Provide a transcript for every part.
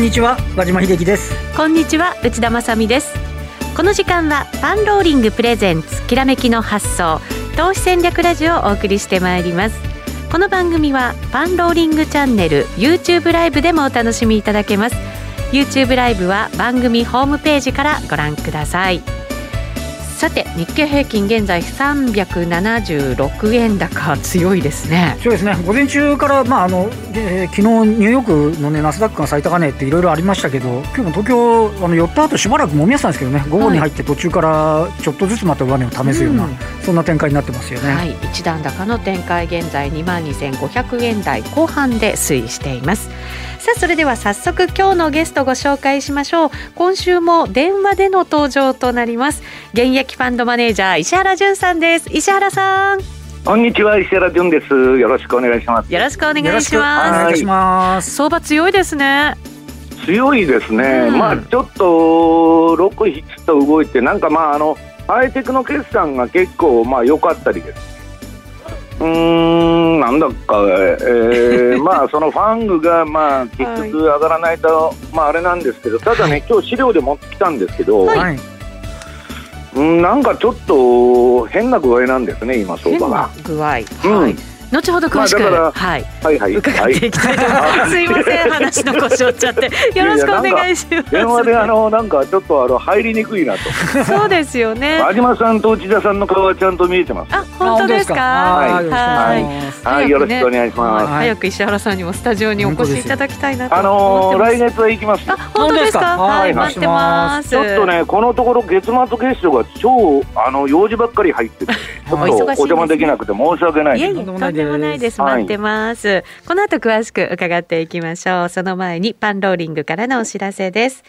こんにちは和島秀樹です。こんにちは内田まさです。この時間はパンローリングプレゼンツきらめきの発想投資戦略ラジオをお送りしてまいります。この番組はパンローリングチャンネル YouTube ライブでもお楽しみいただけます。YouTube ライブは番組ホームページからご覧ください。さて日経平均現在376円高強いですね。そうですね。午前中からまああの、えー、昨日ニューヨークのねナスダックが最高値っていろいろありましたけど今日も東京あの寄った後しばらくもみ合ってたんですけどね。午後に入って途中からちょっとずつまた上値を試すような、うん、そんな展開になってますよね。はい。一段高の展開現在2万2500円台後半で推移しています。さあそれでは早速今日のゲストご紹介しましょう。今週も電話での登場となります。現役ファンドマネージャー石原潤さんです。石原さん。こんにちは石原潤です。よろしくお願いします。よろしくお願いします。お願いします。相場強いですね。強いですね、うん、まあちょっと六七と動いてなんかまああのハイテクの決算が結構まあ良かったりです。うん、なんだか、えー、まあ、そのファングが、まあ、結局上がらないと、はい、まあ、あれなんですけど、ただね、はい、今日資料で持ってきたんですけど、はい、うん、なんかちょっっと変な具合なんですね、今、相場が。具合、はい後ほど詳しく、まあ、はい、はいはい、伺っていきたいと思います。はい、すいません、話の腰折っちゃって、よろしくお願いします。電話であのなんかちょっとあの入りにくいなと。そうですよね。真島さんと内田さんの顔はちゃんと見えてます。あ、本当ですか？はい、はい、よろしくお願いします。早く石原さんにもスタジオにお越しいただきたいなとあの来月は行きます。あ、本当ですか？はい、待ってます。ちょっとね、このところ月末月初が超あの用事ばっかり入ってて、ちょっとお邪魔できなくて申し訳ないでもないです。待ってます、はい、この後詳しく伺っていきましょうその前にパンローリングからのお知らせです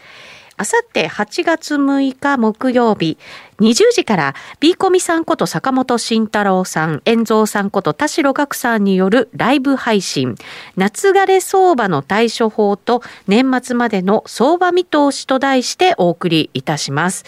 あさって8月6日木曜日20時から B コミさんこと坂本慎太郎さん、遠蔵さんこと田代岳さんによるライブ配信、夏枯れ相場の対処法と年末までの相場見通しと題してお送りいたします。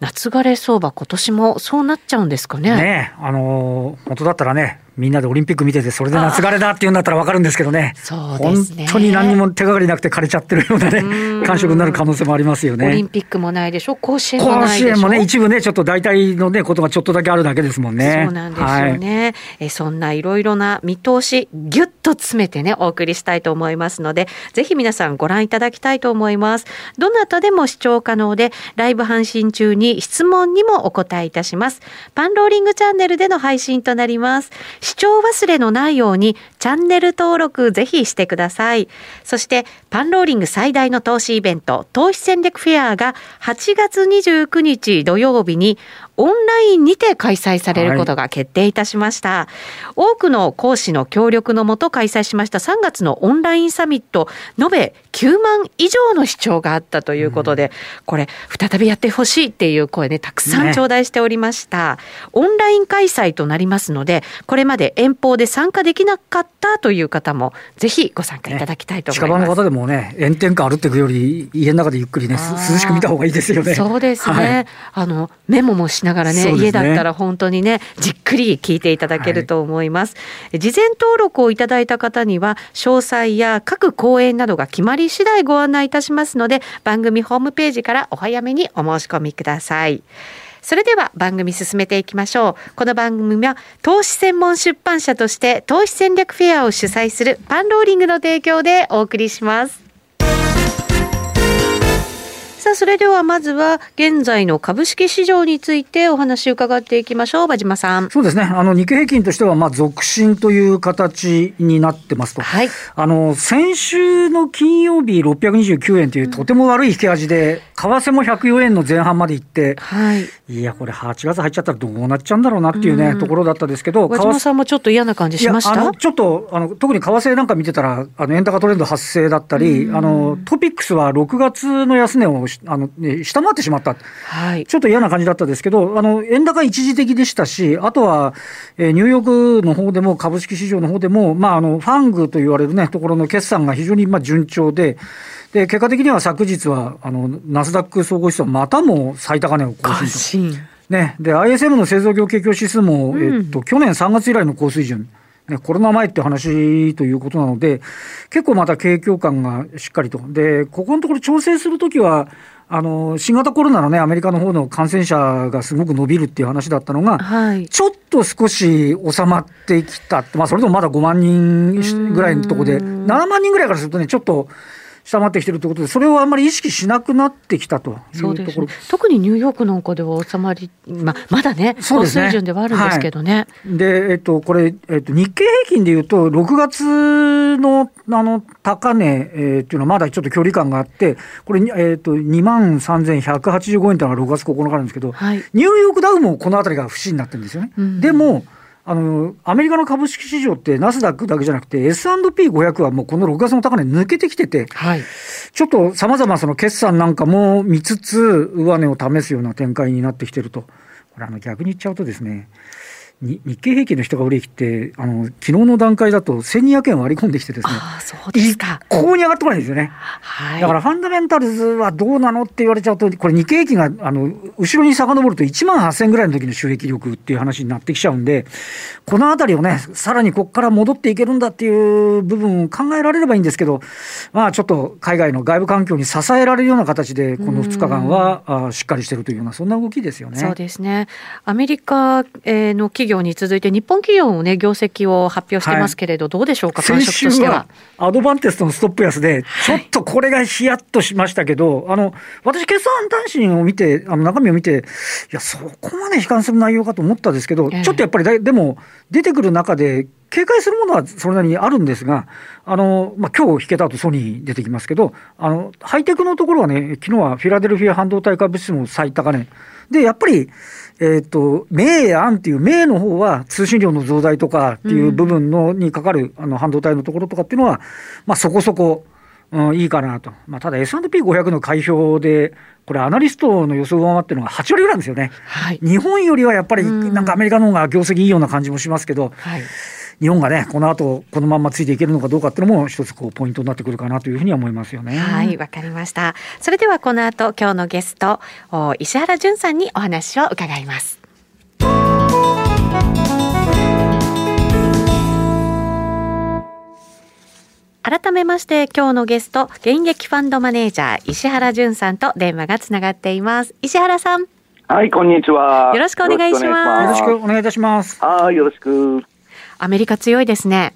夏枯れ相場今年もそうなっちゃうんですかね。ねあの本当だったらねみんなでオリンピック見てて、それで夏枯れだっていうんだったら分かるんですけどね、そうですね本当に何にも手がかりなくて枯れちゃってるようなね、感触になる可能性もありますよね。オリンピックもないでしょ、甲子園もないでしょ？甲子園もね、一部ね、ちょっと大体のね、ことがちょっとだけあるだけですもんね。そうなんですよね。はい、えそんないろいろな見通し、ぎゅっと詰めてね、お送りしたいと思いますので、ぜひ皆さんご覧いただきたいと思います。どなたでも視聴可能で、ライブ配信中に質問にもお答えいたします。パンローリングチャンネルでの配信となります。視聴忘れのないようにチャンネル登録ぜひしてください。そしてパンローリング最大の投資イベント投資戦略フェアが8月29日土曜日にオンラインにて開催されることが決定いたしました、はい、多くの講師の協力のもと開催しました。3月のオンラインサミット。延べ9万以上の視聴があったということで、うん、これ再びやってほしいっていう声ねたくさん頂戴しておりました、ね、オンライン開催となりますのでこれまで遠方で参加できなかったという方もぜひご参加いただきたいと思います、ね、近場の方でもね炎天下歩っていくより家の中でゆっくりね 涼しく見た方がいいですよね。そうですね、はい、あのメモもしながらね、ね、家だったら本当にね、じっくり聞いていただけると思います。はい、事前登録をいただいた方には、詳細や各講演などが決まり次第ご案内いたしますので、番組ホームページからお早めにお申し込みください。それでは番組進めていきましょう。この番組は投資専門出版社として投資戦略フェアを主催するパンローリングの提供でお送りします。さあ、それではまずは現在の株式市場についてお話を伺っていきましょう。馬島さん。そうですね。あの、日経平均としては、まあ、続伸という形になってますと。はい。あの、先週の金曜日629円というとても悪い引け味で、為替も104円の前半まで行って、はい。いや、これ8月入っちゃったらどうなっちゃうんだろうなっていうね、うん、ところだったんですけど、和島さんもちょっと嫌な感じしました？ちょっと、あの、特に為替なんか見てたら、あの、円高トレンド発生だったり、あの、トピックスは6月の安値を、あの、ね、下回ってしまった、はい、ちょっと嫌な感じだったですけど、あの円高一時的でしたし、あとは、えー、ニューヨークの方でも、株式市場の方でも、まあ、あのファングと言われる、ね、ところの決算が非常にまあ順調で、で結果的には昨日はあのナスダック総合指数はまたも最高値を更新と。ね、で ISM の製造業景況指数も、うん、えっと、去年3月以来の高水準。ね、コロナ前って話ということなので、結構また景況感がしっかりと。で、ここのところ調整するときは、あの新型コロナのね、アメリカの方の感染者がすごく伸びるっていう話だったのが、はい、ちょっと少し収まってきた、まあ、それでもまだ5万人ぐらいのところで、7万人ぐらいからするとね、ちょっと下回ってきてるということで、それをあんまり意識しなくなってきたというところ、ね、特にニューヨークなんかでは収まり、まあ、まだね、高水準ではあるんですけどね。はい、で、えっと、これ、えっと、日経平均でいうと、6月のあの高値、えー、っていうのはまだちょっと距離感があって、これ、えっと、2万3185円というのが6月9日なんですけど、はい、ニューヨークダウもこのあたりが不審になってるんですよね。うん、でもあの、アメリカの株式市場って、ナスダックだけじゃなくて、S&P500 はもうこの6月の高値抜けてきてて、はい、ちょっとさまざまその決算なんかも見つつ、上値を試すような展開になってきてると。これあの逆に言っちゃうとですね、日経平均の人が売り切って、あの昨日の段階だと1200円割り込んできてですね、あそうですか。一向に上がってこないんですよね、はい、だからファンダメンタルズはどうなのって言われちゃうと、これ、日経平均があの後ろに遡ると1万8000円ぐらいの時の収益力っていう話になってきちゃうんで、このあたりをね、さらにここから戻っていけるんだっていう部分考えられればいいんですけど、まあ、ちょっと海外の外部環境に支えられるような形で、この2日間はあしっかりしてるというような、そんな動きですよね。そうですね。アメリカの企業に続いて日本企業もね、業績を発表してますけれど、はい、どうでしょうか、感触としては。アドバンテストのストップ安で、ちょっとこれがヒヤッとしましたけど、はい、あの、私、決算単身を見て、あの中身を見て、いや、そこまで悲観する内容かと思ったんですけど、えー、ちょっとやっぱりでも、出てくる中で、警戒するものはそれなりにあるんですが、あの、まあ、今日引けた後ソニー出てきますけど、あの、ハイテクのところはね、昨日はフィラデルフィア半導体株式も最高値。で、やっぱり、えっ、ー、と、明暗っていう、明の方は通信量の増大とかっていう部分の、にかかる、あの、半導体のところとかっていうのは、まあ、そこそこ、うん、いいかなと。まあ、ただ S&P500 の開票で、これアナリストの予想を上回ってるのが8割ぐらいなんですよね。はい、日本よりはやっぱり、なんかアメリカの方が業績いいような感じもしますけど、はい日本がね、この後このままついていけるのかどうかっていうのも、一つこうポイントになってくるかなというふうには思いますよね。はい、わかりました。それではこの後、今日のゲスト、石原淳さんにお話を伺います。改めまして今日のゲスト現役ファンドマネージャー石原淳さんと電話がつながっています石原さんはいこんにちはよろしくお願いしますよろしくお願いいたしますはいよろしくアメリカ強いですね。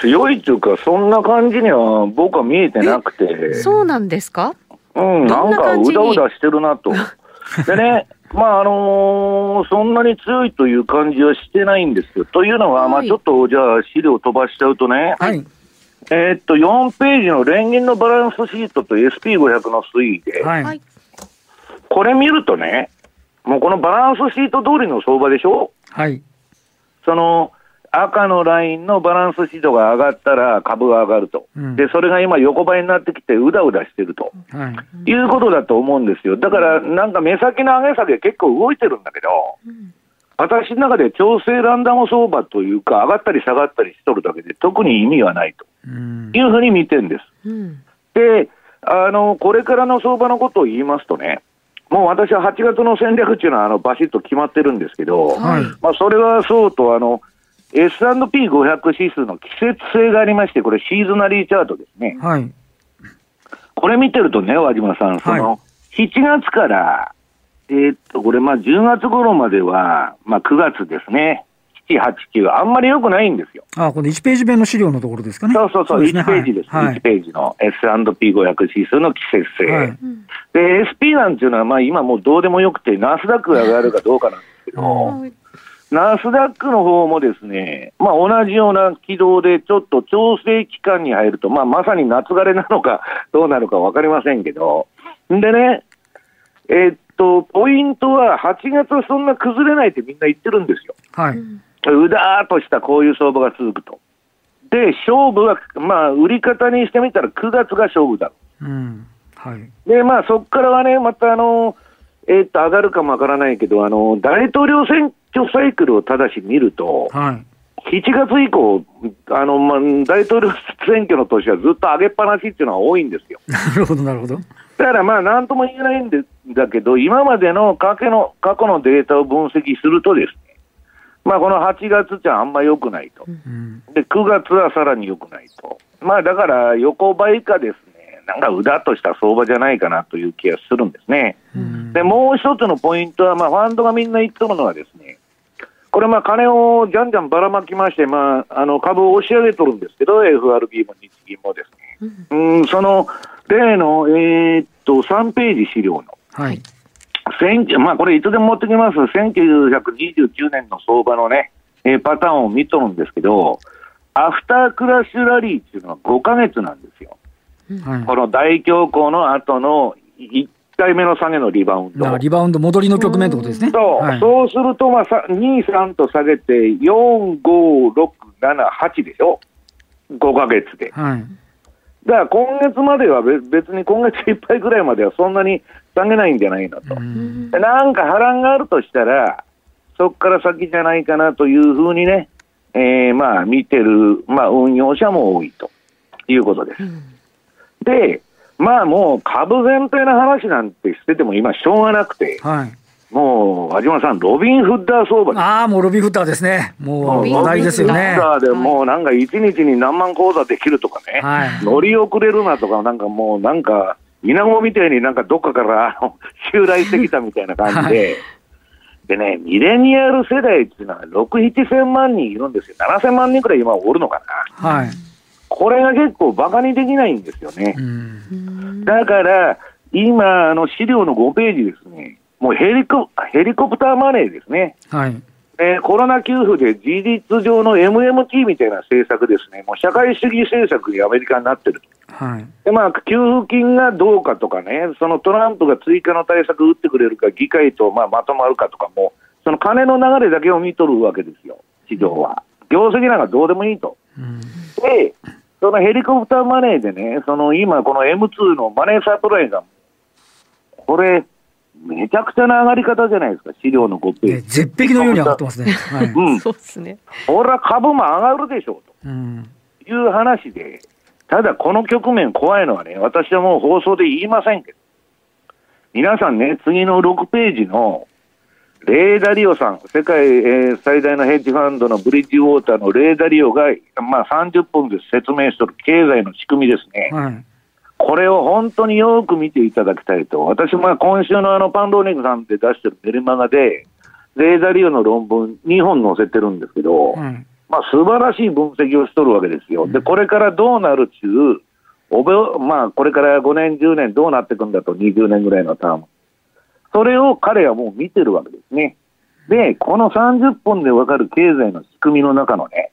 強いというかそんな感じには僕は見えてなくて。そうなんですか？うんなんかうだうだしてるなと。でねまああのー、そんなに強いという感じはしてないんですよ。というのは、はい、まあちょっとじゃあ資料飛ばしちゃうとね、はい、えー、っと、4ページの連銀のバランスシートと SP500 の推移で、はい、これ見るとね、もうこのバランスシート通りの相場でしょ？はい。その、赤のラインのバランスシートが上がったら株が上がると、うん、でそれが今、横ばいになってきて、うだうだしてると、はい、いうことだと思うんですよ、だからなんか目先の上げ下げ、結構動いてるんだけど、うん、私の中で調整ランダム相場というか、上がったり下がったりしとるだけで、特に意味はないと。いうふうに見てるんです。うん、であの、これからの相場のことを言いますとね、もう私は8月の戦略っていうのはあのバシッと決まってるんですけど、はい、まあ、それはそうとあの、S&P500 指数の季節性がありまして、これ、シーズナリーチャートですね。はい、これ見てるとね、和島さん、その、7月から、えー、っと、これ、まあ、10月頃までは、まあ、9月ですね。7、8、9、あんまりよくないんですよ。あこの1ページ目の資料のところですかね。そうそうそう、そうね、1ページです。はい、1ページの S&P500 指数の季節性。はい、で、SP なんていうのは、まあ今もうどうでもよくて、ナスダックが上がるかどうかなんですけど、ナスダックの方もですね、まあ同じような軌道でちょっと調整期間に入ると、まあまさに夏枯れなのか どうなのかわかりませんけど、でね、えー、っと、ポイントは8月はそんな崩れないってみんな言ってるんですよ。はい。うだーっとしたこういう相場が続くと。で、勝負は、まあ、売り方にしてみたら9月が勝負だ。うんはい、で、まあ、そこからはね、またあの、えー、っと、上がるかもわからないけど、あの、大統領選挙サイクルをただし見ると、はい、7月以降、あの、まあ、大統領選挙の年はずっと上げっぱなしっていうのは多いんですよ。なるほど、なるほど。だからまあ、なんとも言えないんだけど、今までの過去の過去のデータを分析するとですね、まあ、この8月じゃあんま良くないと。うんで、9月はさらに良くないと。まあ、だから横ばいかですね、なんかうだっとした相場じゃないかなという気がするんですね。うんで、もう一つのポイントは、まあ、ファンドがみんな言ってるのはですね、これ、まあ、金をじゃんじゃんばらまきまして、まあ、あの株を押し上げとるんですけど、FRB も日銀もですね、うん、その例の、えーっと、3ページ資料の、はい。19まあ、これ、いつでも持ってきます、1929年の相場のね、えーパターンを見とるんですけど、アフタークラッシュラリーっていうのは5ヶ月なんですよ。はいこの大恐慌の後の1回目の下げのリバウンド。リバウンド戻りの局面ってことですね。そう、はいそうすると、まあ、さ2、3と下げて、4、5、6、7、8でしょ、5ヶ月で。はい。だから今月まではべ別に今月いっぱいぐらいまではそんなに下げないんじゃないのと。うんでなんか波乱があるとしたら、そこから先じゃないかなというふうにね、えーまあ見てる、まあ、運用者も多いということです。で、まあもう株全体の話なんてしてても今しょうがなくて、はい。もう、和島さん、ロビン・フッダー相場ああ、もうロビンフッターですね。もう話題ですよね。ロビンフッダーでもうなんか一日に何万口座できるとかね、はい。乗り遅れるなとか、なんかもうなんか、稲子みたいになんかどっかから 襲来してきたみたいな感じで、でね、ミレニアル世代っていうのは6、7千万人いるんですよ。7千万人くらい今おるのかな。はい。これが結構バカにできないんですよねう。ん。だから、今、あの資料の5ページですね、もうヘリコヘリコプターマネーですね。はい。えーコロナ給付で事実上の MMT みたいな政策ですね、もう社会主義政策にアメリカになってると。はい。でまあ、給付金がどうかとかね、そのトランプが追加の対策を打ってくれるか、議会とまあまとまるかとかも、その金の流れだけを見とるわけですよ、市場は。業績なんかどうでもいいと。うん。で、そのヘリコプターマネーでね、その今、この M2 のマネーサプライが、これ、めちゃくちゃな上がり方じゃないですか、資料の5ペーねジ。絶壁のように上がってますね。はい。うん、そうですね。これは株も上がるでしょううん。という話で、ただこの局面怖いのはね、私はもう放送で言いませんけど、皆さんね、次の6ページの、レーダリオさん、世界、えー最大のヘッジファンドのブリッジウォーターのレーダリオが、まあ、30分で説明している経済の仕組みですね。はい。これを本当によく見ていただきたいと。私も今週のあのパンローニングさんで出してるメルマガで、レーダリオの論文2本載せてるんですけど、はい。まあ、素晴らしい分析をしとるわけですよ。で、これからどうなるっていう、おべまあ、これから5年、10年どうなっていくんだと、20年ぐらいのターム。それを彼はもう見てるわけですね。で、この30分でわかる経済の仕組みの中のね、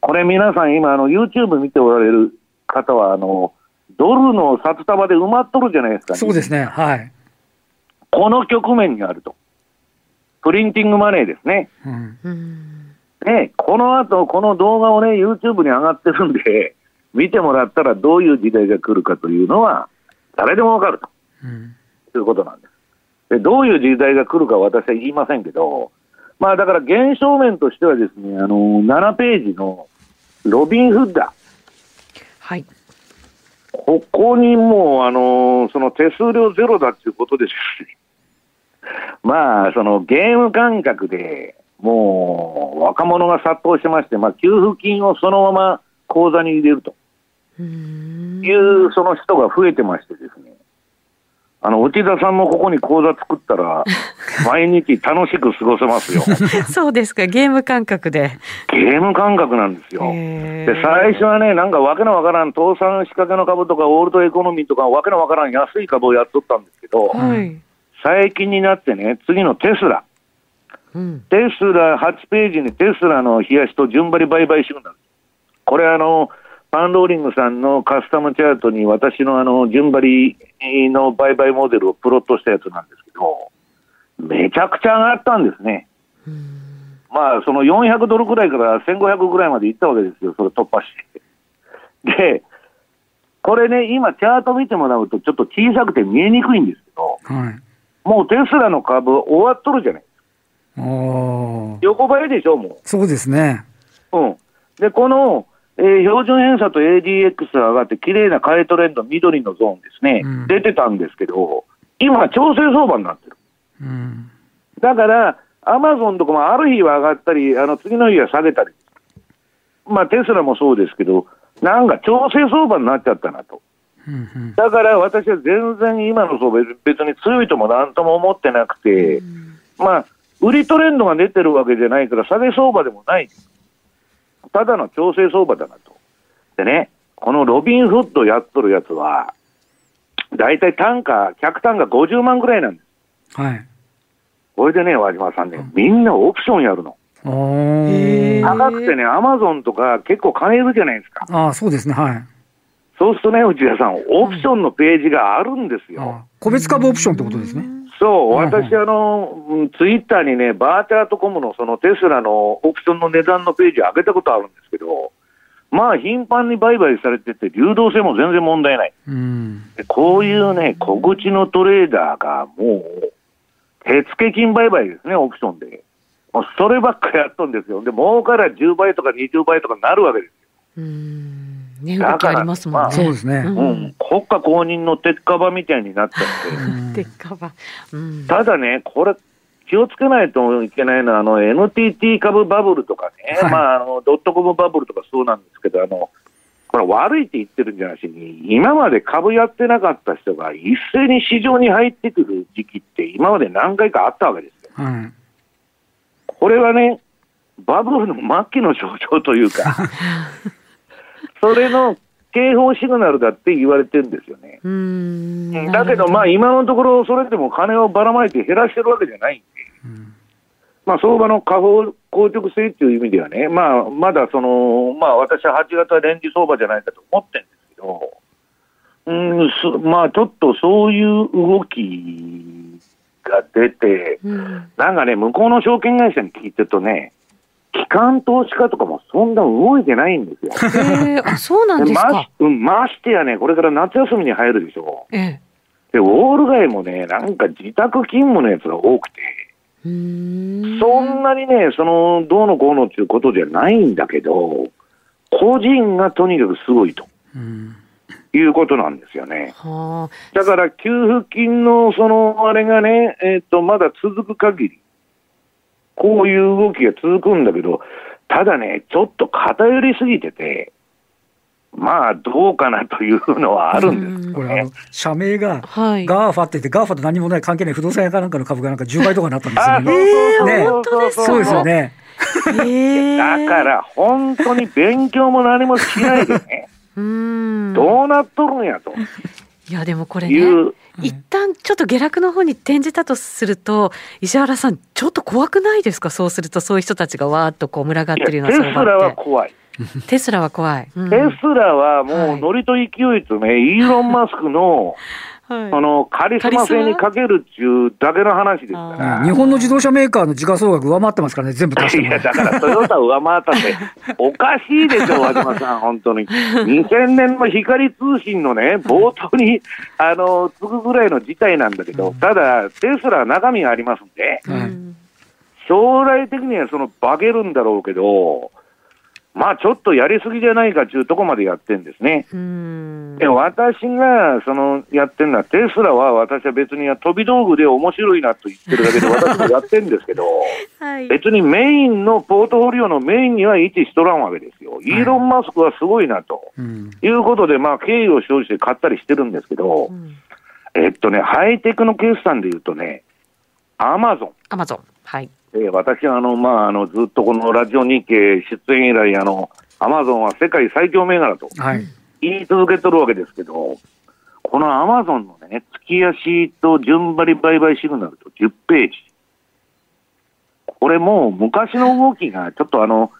これ皆さん今、あの、YouTube 見ておられる方は、あの、ドルの札束で埋まっとるじゃないですか、そうですね。はい。この局面にあると。プリンティングマネーですね。うん。うん。で、この後、この動画をね、YouTube に上がってるんで、見てもらったらどういう時代が来るかというのは、誰でもわかるとうん。いうことなんです。で、どういう時代が来るか私は言いませんけど、まあだから現象面としてはですね、あの、7ページのロビンフッダー。はい。ここにもう、あのその手数料ゼロだっていうことでですね、まあ、そのゲーム感覚でもう若者が殺到してまして、まあ、給付金をそのまま口座に入れるとうんいうその人が増えてましてですね、あの内田さんもここに口座作ったら、毎日楽しく過ごせますよ。そうですか、ゲーム感覚で。ゲーム感覚なんですよ。で、最初はね、なんかわけのわからん、倒産仕掛けの株とか、オールドエコノミーとか、わけのわからん安い株をやっとったんですけど、はい。最近になってね、次のテスラ。うん。テスラ8ページにテスラの冷やしと順張り売買集団。これあの、パンローリングさんのカスタムチャートに私のあの、順張りの売買モデルをプロットしたやつなんですけど、めちゃくちゃ上がったんですね。まあ、その400ドルくらいから1500ぐらいまで行ったわけですよ、それ突破して。で、これね、今チャート見てもらうとちょっと小さくて見えにくいんですけど、はい。もうテスラの株終わっとるじゃない。おー横ばいでしょ、もそうですね。う。うん。で、この、えー標準偏差と ADX が上がって、綺麗な買いトレンド、緑のゾーンですね、うん出てたんですけど、今、調整相場になってる。うん。だから、アマゾンとかもある日は上がったり、あの次の日は下げたり、まあ、テスラもそうですけど、なんか調整相場になっちゃったなと。うんうんだから私は全然今の相場、別に強いともなんとも思ってなくて、まあ、売りトレンドが出てるわけじゃないから、下げ相場でもない。ただの調整相場だなと。でね、このロビンフッドやっとるやつは、だいたい単価、客単価50万ぐらいなんです。はい。これでね、和島さんね、みんなオプションやるの。高くてね、アマゾンとか結構金いるじゃないですか。ああ、そうですね。はい。そうするとね、内田さん、オプションのページがあるんですよ。個別株オプションってことですね。そう、うん私、あの、うんツイッターにね、バーチャートコムのそのテスラのオプションの値段のページ上げたことあるんですけど、まあ、頻繁に売買されてて、流動性も全然問題ない。うん。でこういうね、小口のトレーダーがもう、手付金売買ですね、オプションで。もうそればっかやっとんですよ。で、儲から10倍とか20倍とかなるわけですうん。値動きありますもんだね。そうですね。うん国家公認の鉄火場みたいになっちゃって。うんでっかば。うん。ただね、これ、気をつけないといけないのは、あの、NTT 株バブルとかね、はいまあ、あの、ドットコムバブルとかそうなんですけど、あの、これ悪いって言ってるんじゃなしに、今まで株やってなかった人が一斉に市場に入ってくる時期って今まで何回かあったわけですよ。はい。これはね、バブルの末期の象徴というか、それの警報シグナルだって言われてるんですよね。うん。だけど、まあ、今のところ、それでも金をばらまいて減らしてるわけじゃないんで、うんまあ、相場の下方硬直性っていう意味ではね、まあ、まだその、まあ、私は8月はレンジ相場じゃないかと思ってるんですけど、うん、すまあ、ちょっとそういう動きが出て、うん。なんかね、向こうの証券会社に聞いてるとね、機関投資家とかもそんな動いてないんですよ。ええあ、そうなんですまかし。うん、ましてやね、これから夏休みに入るでしょ。ええ。で、ウォール街もね、なんか自宅勤務のやつが多くて。そんなにね、その、どうのこうのっていうことじゃないんだけど、個人がとにかくすごいとうんいうことなんですよね。はあ。だから、給付金のその、あれがね、えっ、と、まだ続く限り、こういう動きが続くんだけど、ただね、ちょっと偏りすぎてて、まあ、どうかなというのはあるんですこれ、あの、社名が、はい。 GAFA って言って、 GAFA と何もない関係ない不動産屋かなんかの株がなんか10倍とかになったんですあよね。そうねそうですよね。ええだから、本当に勉強も何もしないでね、うーん。どうなっとるんやといや、でもこれね。いう、一旦ちょっと下落の方に転じたとすると、石原さん、ちょっと怖くないですか？そうすると、そういう人たちがわーっとこう群がってるようなテスラ。は怖い。テスラは怖い。うんテスラはもはいうノリと勢いとね、イーロン・マスクの、はい。そのカリスマ性にかけるっていうだけの話ですかうら。ん日本の自動車メーカーの時価総額上回ってますからね、全部足してもいや、だからトヨタ上回ったって、おかしいでしょ、和島さん、本当に。2000年の光通信のね、冒頭に、あの、つくぐらいの事態なんだけど、ただ、テスラは中身がありますんで、はい。うん将来的にはその化けるんだろうけど、まあちょっとやりすぎじゃないかっていうところまでやってるんですね。うんで私がそのやってるのは、テスラは私は別に飛び道具で面白いなと言ってるだけで、私もやってるんですけど、はい。別にメインのポートフォリオのメインには位置しとらんわけですよ。イーロン・マスクはすごいなとうんいうことで、まあ敬意を生じて買ったりしてるんですけどう、んえっとね、ハイテクの決算で言うとね、アマゾン。アマゾン。はい。えー私はあの、まあ、あのずっとこのラジオ日経出演以来、あのアマゾンは世界最強銘柄とはい。言い続けてるわけですけど、このアマゾンのね、月足と順張り売買シグナルと10ページ。これもう昔の動きがちょっとあの、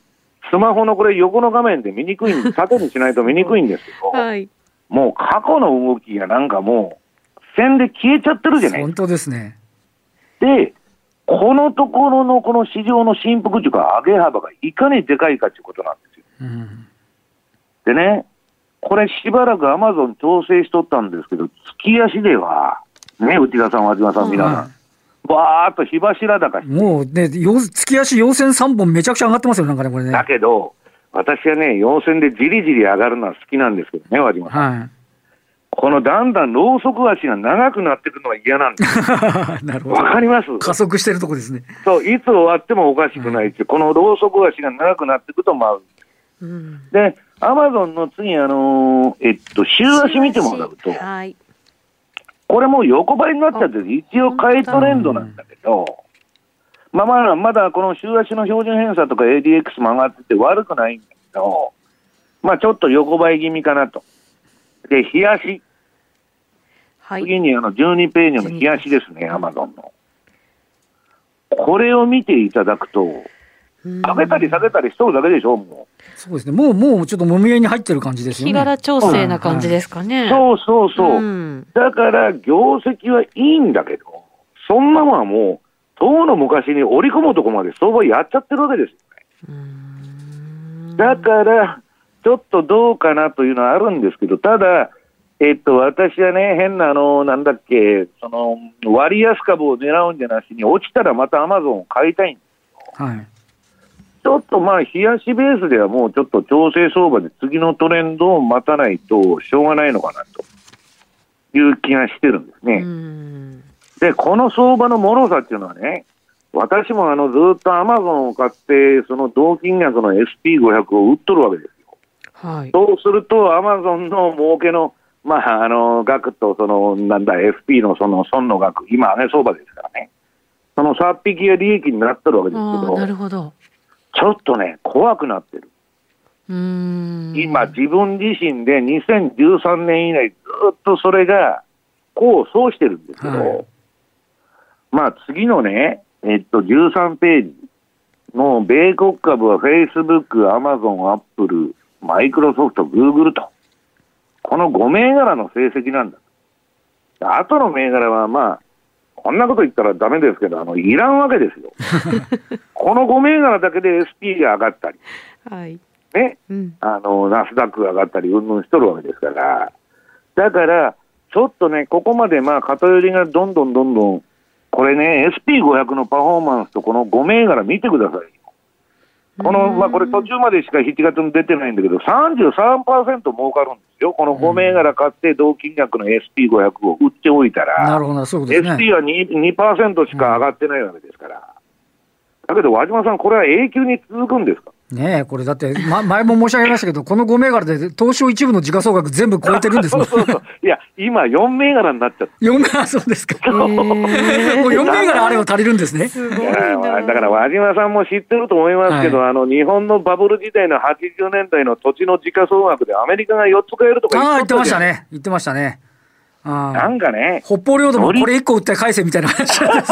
スマホのこれ横の画面で見にくいん、縦にしないと見にくいんですけど、はい。もう過去の動きがなんかもう、線で消えちゃってるじゃないですか本当ですね。で、このところのこの市場の振幅というか、上げ幅がいかにでかいかということなんですよ。うんでね、これしばらくアマゾン調整しとったんですけど、月足では、ね、内田さん、和島さん、皆さん、はわーっと火柱高しいもうね、よ月足陽線3本めちゃくちゃ上がってますよ、なんかね、これね。だけど、私はね、陽線でじりじり上がるのは好きなんですけどね、和島さん。はい。このだんだんローソク足が長くなってくるのが嫌なんです。なるほど。わかります？加速してるとこですね。そう、いつ終わってもおかしくないっていう、このローソク足が長くなってくると舞う。うんで、アマゾンの次、あのーえっと、週足見てもらうと、はい。これもう横ばいになっちゃってて、一応買いトレンドなんだけど、まあまあ、まだこの週足の標準偏差とか ADX も上がってて悪くないんだけど、まあちょっと横ばい気味かなと。で、冷やし。はい。次にあの12ページの冷やしですね、アマゾンの。これを見ていただくと、上げたり下げたりしとるだけでしょ、もそうですね。もう、もうちょっともみ合いに入ってる感じですよね。日柄調整な感じですかね。う。そうそうそう。んだから、業績はいいんだけど、そんなもんはもう、遠の昔に織り込むとこまで相場やっちゃってるわけですよね。だから、ちょっとどうかなというのはあるんですけど、ただ、えっと、私はね、変な、あの、なんだっけ、その、割安株を狙うんじゃなしに、落ちたらまたアマゾンを買いたいんはい。ちょっとまあ、冷やしベースではもうちょっと調整相場で次のトレンドを待たないとしょうがないのかなという気がしてるんですうね。んで、この相場の脆さっていうのはね、私もあのずっとアマゾンを買って、その同金額の SP500 を売っとるわけですよ。はい。そうすると、アマゾンの儲けの、まあ、あの、額と、その、なんだ、FP のその損の額、今、上げ相場ですからね。その差っ引きが利益になってるわけですけど、なるほど。ちょっとね、怖くなってる。うん。今、自分自身で2013年以来、ずっとそれが、こう、そうしてるんですけど、はいまあ、次のね、えっと、13ページの米国株は Facebook、Amazon、Apple、マイクロソフト、Google と、この5銘柄の成績なんだ。あとの銘柄は、まあ、こんなこと言ったらダメですけど、あの、いらんわけですよ。この5銘柄だけで SP が上がったり、はい。ね、うん。あの、ナスダックが上がったり、うんぬんしとるわけですから、だから、ちょっとね、ここまでまあ、偏りがどんどんどんどん、これね、SP500 のパフォーマンスとこの5銘柄見てくださいよ。この、まあ、これ途中までしか7月に出てないんだけど、33%儲かるんですよ。この5銘柄買って、同金額の SP500 を売っておいたら、なるほど、そうですね。SP は 2%, 2しか上がってないわけですから。だけど、和島さん、これは永久に続くんですか？ねえ、これだって、ま、前も申し上げましたけど、この5銘柄で東証一部の時価総額全部超えてるんですもん。そうそうそう。いや、今4銘柄になっちゃった。4銘柄、そうですか。もう4銘柄あれば足りるんですね。すごいいやな。だから和島さんも知ってると思いますけど、あの日本のバブル時代の80年代の土地の時価総額でアメリカが4つ買えるとかああ、言ってましたね。ね。言ってましたね。あなあ。んかね、北方領土もこれ1個売って返せみたいな話なんで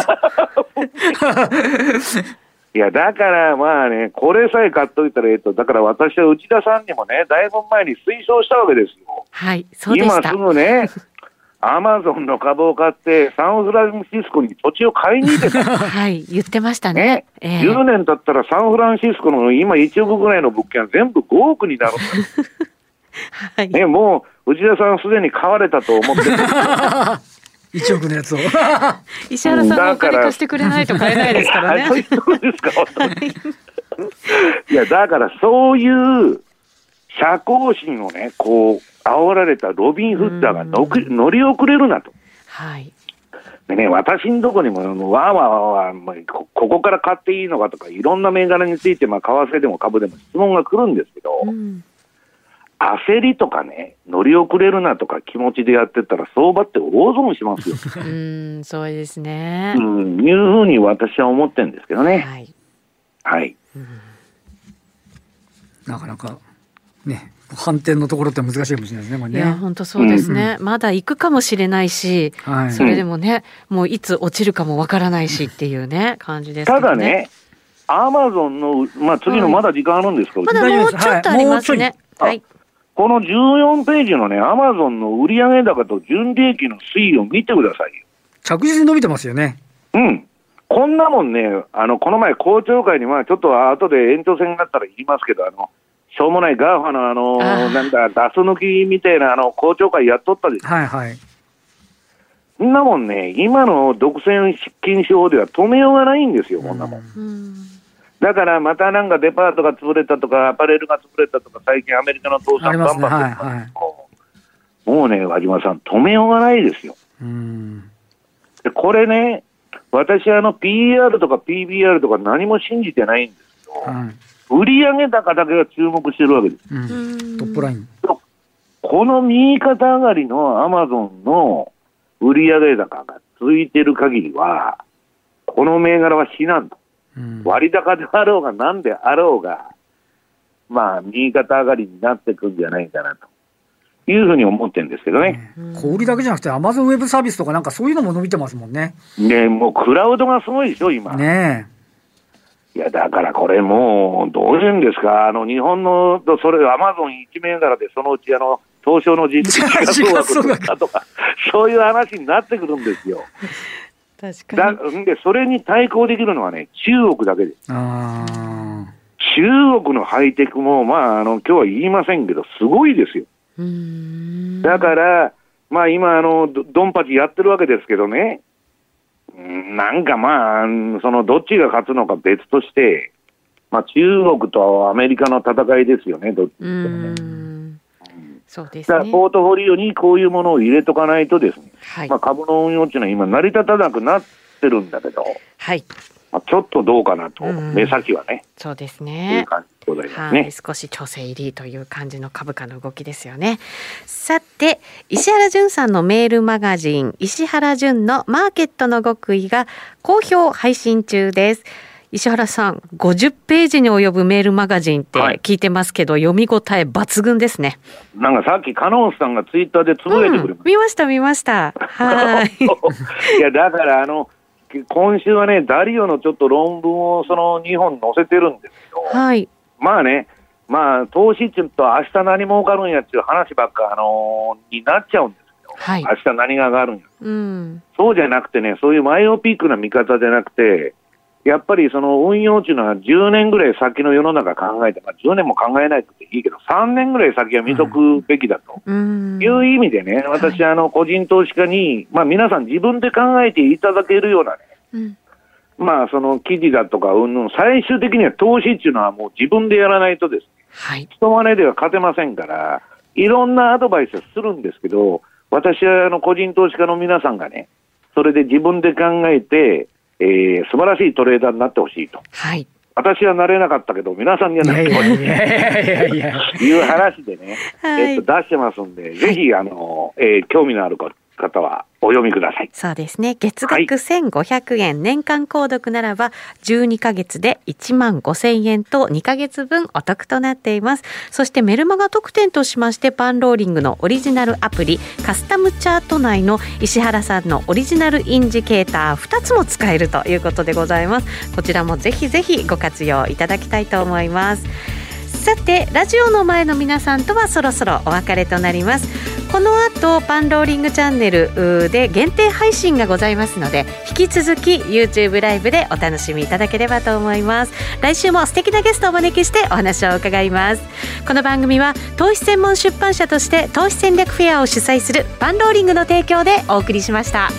す。いや、だからまあね、これさえ買っといたらええと、だから私は内田さんにもね、だいぶ前に推奨したわけですよ。はい。そうで今す。ぐね、アマゾンの株を買って、サンフランシスコに土地を買いに行ってた。はい。言ってましたねね。、ええ10年経ったらサンフランシスコの今1億ぐらいの物件は全部5億になるんだ。はい。ね、もう内田さんすでに買われたと思ってる。1億のやつを。石原さんがお金貸してくれないと買えないですからねあ。そうですか。いや、だからそういう社交心をね、こう、煽られたロビン・フッダーがのく乗り遅れるなと。はい。でね、私のとこにも、あのわーわーわーわーまあこ、ここから買っていいのかとか、いろんな銘柄について、まあ、為替でも株でも質問が来るんですけど、うん。焦りとかね、乗り遅れるなとか気持ちでやってたら、相場って大損しますよ。うん、そうですねう。ん、いうふうに私は思ってるんですけどね。はい。はい。なかなか、ね、反転のところって難しいかもしれないですね、これいや、ね。本当そうですね。まだ行くかもしれないし、はい。それでもね、もういつ落ちるかもわからないしっていうね、感じですけどただ。ね、アマゾンの、まあ、次のまだ時間あるんですけど、まだもうちょっとありますね。ははいい。この14ページのね、アマゾンの売上高と純利益の推移を見てくださいよ。着実に伸びてますよね。うん。こんなもんね、あの、この前、公聴会に、まあ、ちょっと後で延長戦があったら言いますけど、あの、しょうもない GAFA のあの、あーなんだ、ガス抜きみたいな、あの、公聴会やっとったでしょ。はいはい。そんなもんね、今の独占禁止法では止めようがないんですよ、こんなもん。うん。だからまたなんかデパートが潰れたとか、アパレルが潰れたとか、最近アメリカの倒産バンバンはいはいもうね、和島さん、止めようがないですよ。うん。でこれね、私、あの PR とか PBR とか何も信じてないんですけど、はい。売上高だけが注目してるわけです。うん。トップライン。この右肩上がりのアマゾンの売上高が続いてる限りは、この銘柄は死なんと。うん。割高であろうが何であろうが、まあ、右肩上がりになってくんじゃないかなというふうに思ってるんですけどね。小売りだけじゃなくて、アマゾンウェブサービスとかなんかそういうのも伸びてますもんね。で、もうクラウドがすごいでしょ、今。ねいや、だからこれもう、どういうんですか、あの、日本の、それ、アマゾン一銘柄で、そのうち、あの、東証の実績が総額だとか、そういう話になってくるんですよ。確だかに。んで、それに対抗できるのはね、中国だけです。え。ああ。中国のハイテクも、まあ、あの、今日は言いませんけど、すごいですよ。だから、まあ今、あの、どドンパチやってるわけですけどね、うんなんかまあ、そのどっちが勝つのか別として、まあ中国とアメリカの戦いですよね、どっちね。そうですだからね。ポートフォリオにこういうものを入れとかないとですね、はいまあ、株の運用っていうのは今成り立たなくなってるんだけど、はい。まあ、ちょっとどうかなと、うん目先はね、そうですね。感じでございますはい、ね。少し調整入りという感じの株価の動きですよね。さて、石原淳さんのメールマガジン、石原淳のマーケットの極意が好評配信中です。石原さん、50ページに及ぶメールマガジンってはい聞いてますけど、読み応え抜群ですね。なんかさっき、カノンさんがツイッターでつぶやいてくれました見ました、見ました。はい。いや、だから、あの、今週はね、ダリオのちょっと論文をその2本載せてるんですけど、はい。まあね、まあ、投資っていうと、明日何儲かるんやっていう話ばっか、あのになっちゃうんですけど、はい明日何が上がるんや。うん。そうじゃなくてね、そういうマイオピックな見方じゃなくて、やっぱりその運用っていうのは10年ぐらい先の世の中考えて、まあ、10年も考えないといいけど、3年ぐらい先は見とくべきだと。うん。いう意味でね、私、あの、個人投資家に、まあ、皆さん自分で考えていただけるようなね、うんまあ、その記事だとか、うんぬん、最終的には投資っていうのはもう自分でやらないとですね、はい。人真似では勝てませんから、いろんなアドバイスをするんですけど、私はあの個人投資家の皆さんがね、それで自分で考えて、えー、素晴らしいトレーダーになってほしいと。はい。私はなれなかったけど、皆さんにはいなってほしいやいやいやいや。と いう話でね、はいえっと、出してますんで、ぜひ、あの、えー興味のある方はお読みください。そうですね。月はい額1500円、年間購読ならば12ヶ月で1万5000円と2ヶ月分お得となっています。そしてメルマガ特典としましてパンローリングのオリジナルアプリカスタムチャート内の石原さんのオリジナルインジケーター2つも使えるということでございます。こちらもぜひぜひご活用いただきたいと思います。さてラジオの前の皆さんとはそろそろお別れとなりますこの後パンローリングチャンネルで限定配信がございますので引き続き YouTube ライブでお楽しみいただければと思います。来週も素敵なゲストをお招きしてお話を伺います。この番組は投資専門出版社として投資戦略フェアを主催するパンローリングの提供でお送りしました。